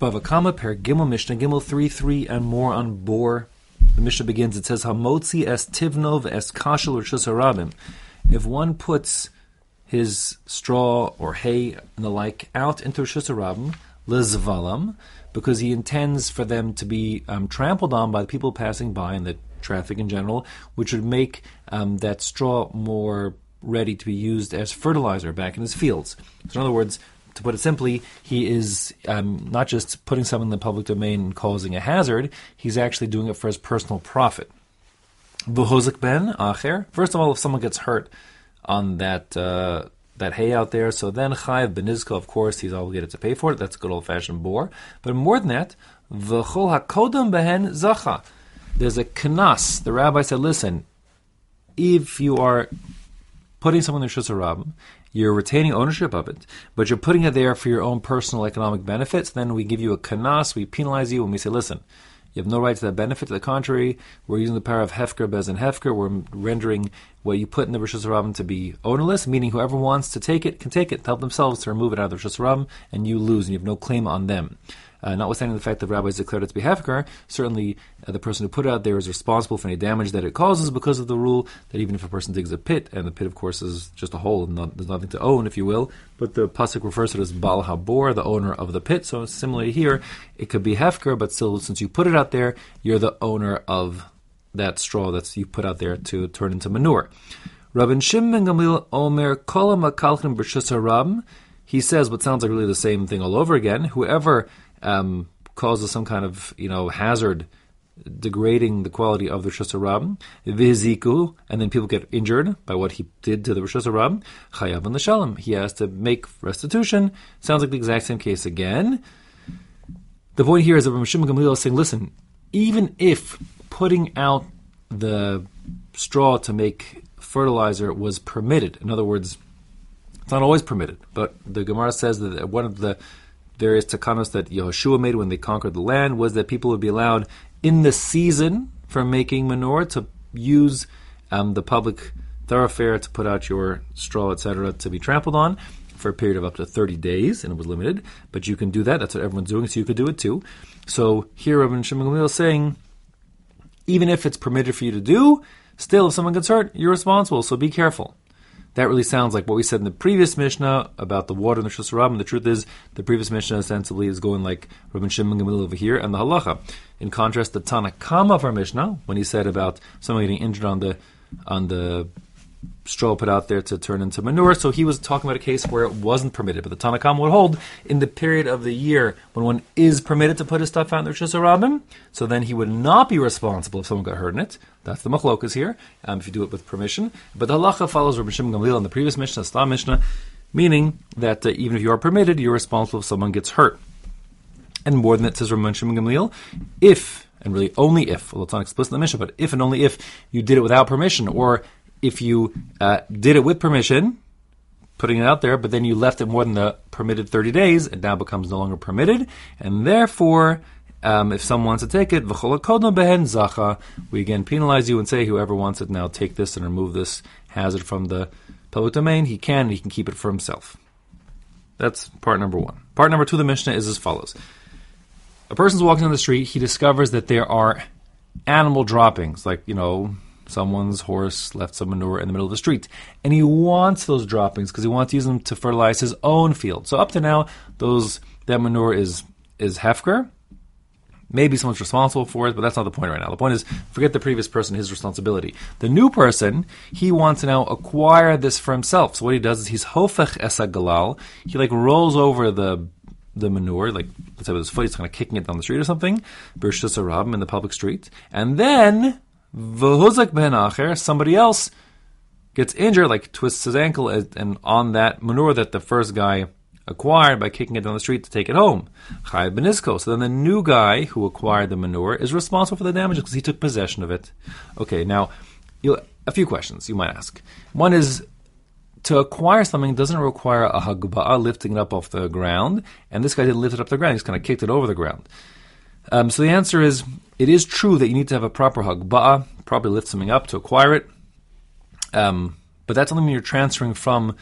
Bava Kamma Perek Gimel Mishnah Gimel three three and more on bor. The Mishnah begins. It says Hamotzi es tivnov es kashel or harabim. If one puts his straw or hay and the like out into Rishus Harabim lizvalam because he intends for them to be um, trampled on by the people passing by and the traffic in general, which would make um, that straw more ready to be used as fertilizer back in his fields. So, in other words, to put it simply, he is um, not just putting something in the public domain and causing a hazard, he's actually doing it for his personal profit. V'hozik ben acher. First of all, if someone gets hurt on that uh, that hay out there, so then chayiv benizka, of course, he's obligated to pay for it. That's good old fashioned bor. But more than that, v'chol hakodam behen zacha. There's a knas. The rabbi said, listen, if you are putting someone in the Shus you're retaining ownership of it, but you're putting it there for your own personal economic benefits, then we give you a kanas, we penalize you, and we say, listen, you have no right to that benefit. To the contrary, we're using the power of Hefker Beis Din Hefker. We're rendering what you put in the Reshus Harabim to be ownerless, meaning whoever wants to take it can take it, help themselves to remove it out of the Reshus Harabim, and you lose, and you have no claim on them. Uh, notwithstanding the fact that rabbis declared it to be hefker, certainly uh, the person who put it out there is responsible for any damage that it causes because of the rule that even if a person digs a pit, and the pit, of course, is just a hole and not, there's nothing to own, if you will, but the pasuk refers to it as Baal Habor, the owner of the pit. So similarly here, it could be hefker, but still, since you put it out there, you're the owner of that straw that you put out there to turn into manure. Rabban Shimon Gamliel Omer Kol Hamekalkelin Birshus He says what sounds like really the same thing all over again. Whoever um, causes some kind of you know hazard, degrading the quality of the Rosh viziku, and then people get injured by what he did to the Reshus Harabim, chayav and l'shalem. He has to make restitution. Sounds like the exact same case again. The point here is that Rav Gamliel is saying, listen, even if putting out the straw to make fertilizer was permitted, in other words, it's not always permitted, but the Gemara says that one of the various takanos that Yehoshua made when they conquered the land was that people would be allowed in the season for making manure to use um, the public thoroughfare to put out your straw, etc., to be trampled on for a period of up to 30 days, and it was limited. But you can do that. That's what everyone's doing, so you could do it too. So here, Rabbi Shimon Gamliel is saying, even if it's permitted for you to do, still, if someone gets hurt, you're responsible. So be careful. That really sounds like what we said in the previous Mishnah about the water in the Shus And the truth is, the previous Mishnah ostensibly is going like Rabbi Shimon Gamliel over here and the Halacha. In contrast, the Tanna Kamma of our Mishnah, when he said about someone getting injured on the on the straw put out there to turn into manure. So he was talking about a case where it wasn't permitted, but the Tanna Kamma would hold in the period of the year when one is permitted to put his stuff out in the Rosh so then he would not be responsible if someone got hurt in it. That's the machlokas here, um, if you do it with permission. But the halacha follows Rabbi Shimon Gamliel in the previous Mishnah, Stam Mishnah, meaning that uh, even if you are permitted, you're responsible if someone gets hurt. And more than that, says Rabbi Shimon Gamliel, if and really only if, well, it's not explicit in the Mishnah, but if and only if you did it without permission, or if you uh, did it with permission, putting it out there, but then you left it more than the permitted 30 days, it now becomes no longer permitted, and therefore, um, if someone wants to take it, we again penalize you and say, whoever wants it now, take this and remove this hazard from the public domain. He can, he can keep it for himself. That's part number one. Part number two the Mishnah is as follows. A person's walking down the street, he discovers that there are animal droppings, like, you know, someone's horse left some manure in the middle of the street. And he wants those droppings because he wants to use them to fertilize his own field. So up to now, those that manure is is hefker. Maybe someone's responsible for it, but that's not the point right now. The point is, forget the previous person, his responsibility. The new person, he wants to now acquire this for himself. So what he does is he's hofech es hagalal. He like rolls over the the manure, like let's say with his foot, he's kind of kicking it down the street or something, birshus in the public street, and then V'huzak ben somebody else gets injured, like twists his ankle, and on that manure that the first guy acquired by kicking it down the street to take it home. Chayav benisko. So then the new guy who acquired the manure is responsible for the damage because he took possession of it. Okay, now a few questions you might ask. One is to acquire something doesn't require a hagba'ah lifting it up off the ground, and this guy didn't lift it up the ground; he's kind of kicked it over the ground. Um, so the answer is it is true that you need to have a proper hagba'ah, probably lift something up to acquire it. Um, but that's only when you're transferring from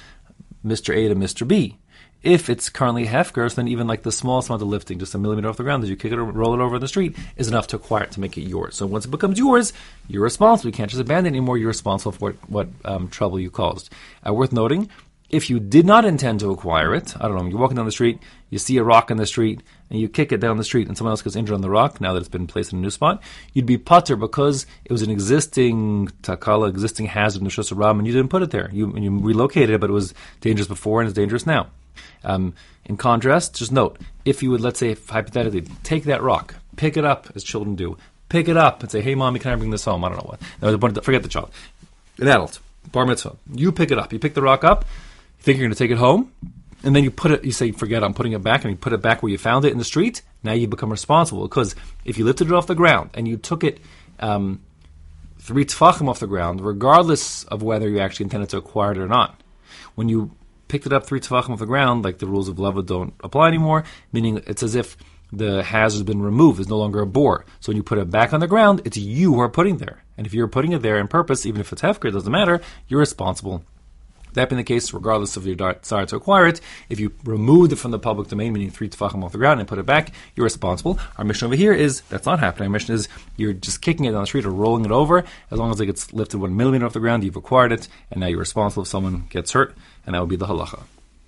Mr. A to Mr. B. If it's currently hefker, then even like the smallest amount of lifting, just a millimeter off the ground, as you kick it or roll it over in the street, is enough to acquire it to make it yours. So once it becomes yours, you're responsible. You can't just abandon it anymore. You're responsible for what, what um, trouble you caused. Uh, worth noting, if you did not intend to acquire it, I don't know, you're walking down the street, you see a rock in the street, and you kick it down the street, and someone else gets injured on the rock, now that it's been placed in a new spot, you'd be patur because it was an existing takala, existing hazard in the Shus and you didn't put it there. You, you relocated it, but it was dangerous before and it's dangerous now. Um, in contrast, just note, if you would, let's say, hypothetically, take that rock, pick it up, as children do, pick it up and say, hey, mommy, can I bring this home? I don't know what. No, forget the child. An adult, bar mitzvah. You pick it up. You pick the rock up, you think you're going to take it home, and then you put it, you say, forget, I'm putting it back, and you put it back where you found it in the street. Now you become responsible because if you lifted it off the ground and you took it um, three tefachim off the ground, regardless of whether you actually intended to acquire it or not, when you picked it up three tefachim off the ground, like the rules of leva don't apply anymore, meaning it's as if the hazard has been removed. It's no longer a bor. So when you put it back on the ground, it's you who are putting there. And if you're putting it there in purpose, even if it's hefker, it doesn't matter, you're responsible that being the case, regardless of your desire to acquire it, if you removed it from the public domain, meaning three tefachim off the ground, and put it back, you're responsible. Our Mishnah over here is that's not happening. Our Mishnah is you're just kicking it down the street or rolling it over. As long as it gets lifted one millimeter off the ground, you've acquired it, and now you're responsible if someone gets hurt, and that would be the halacha.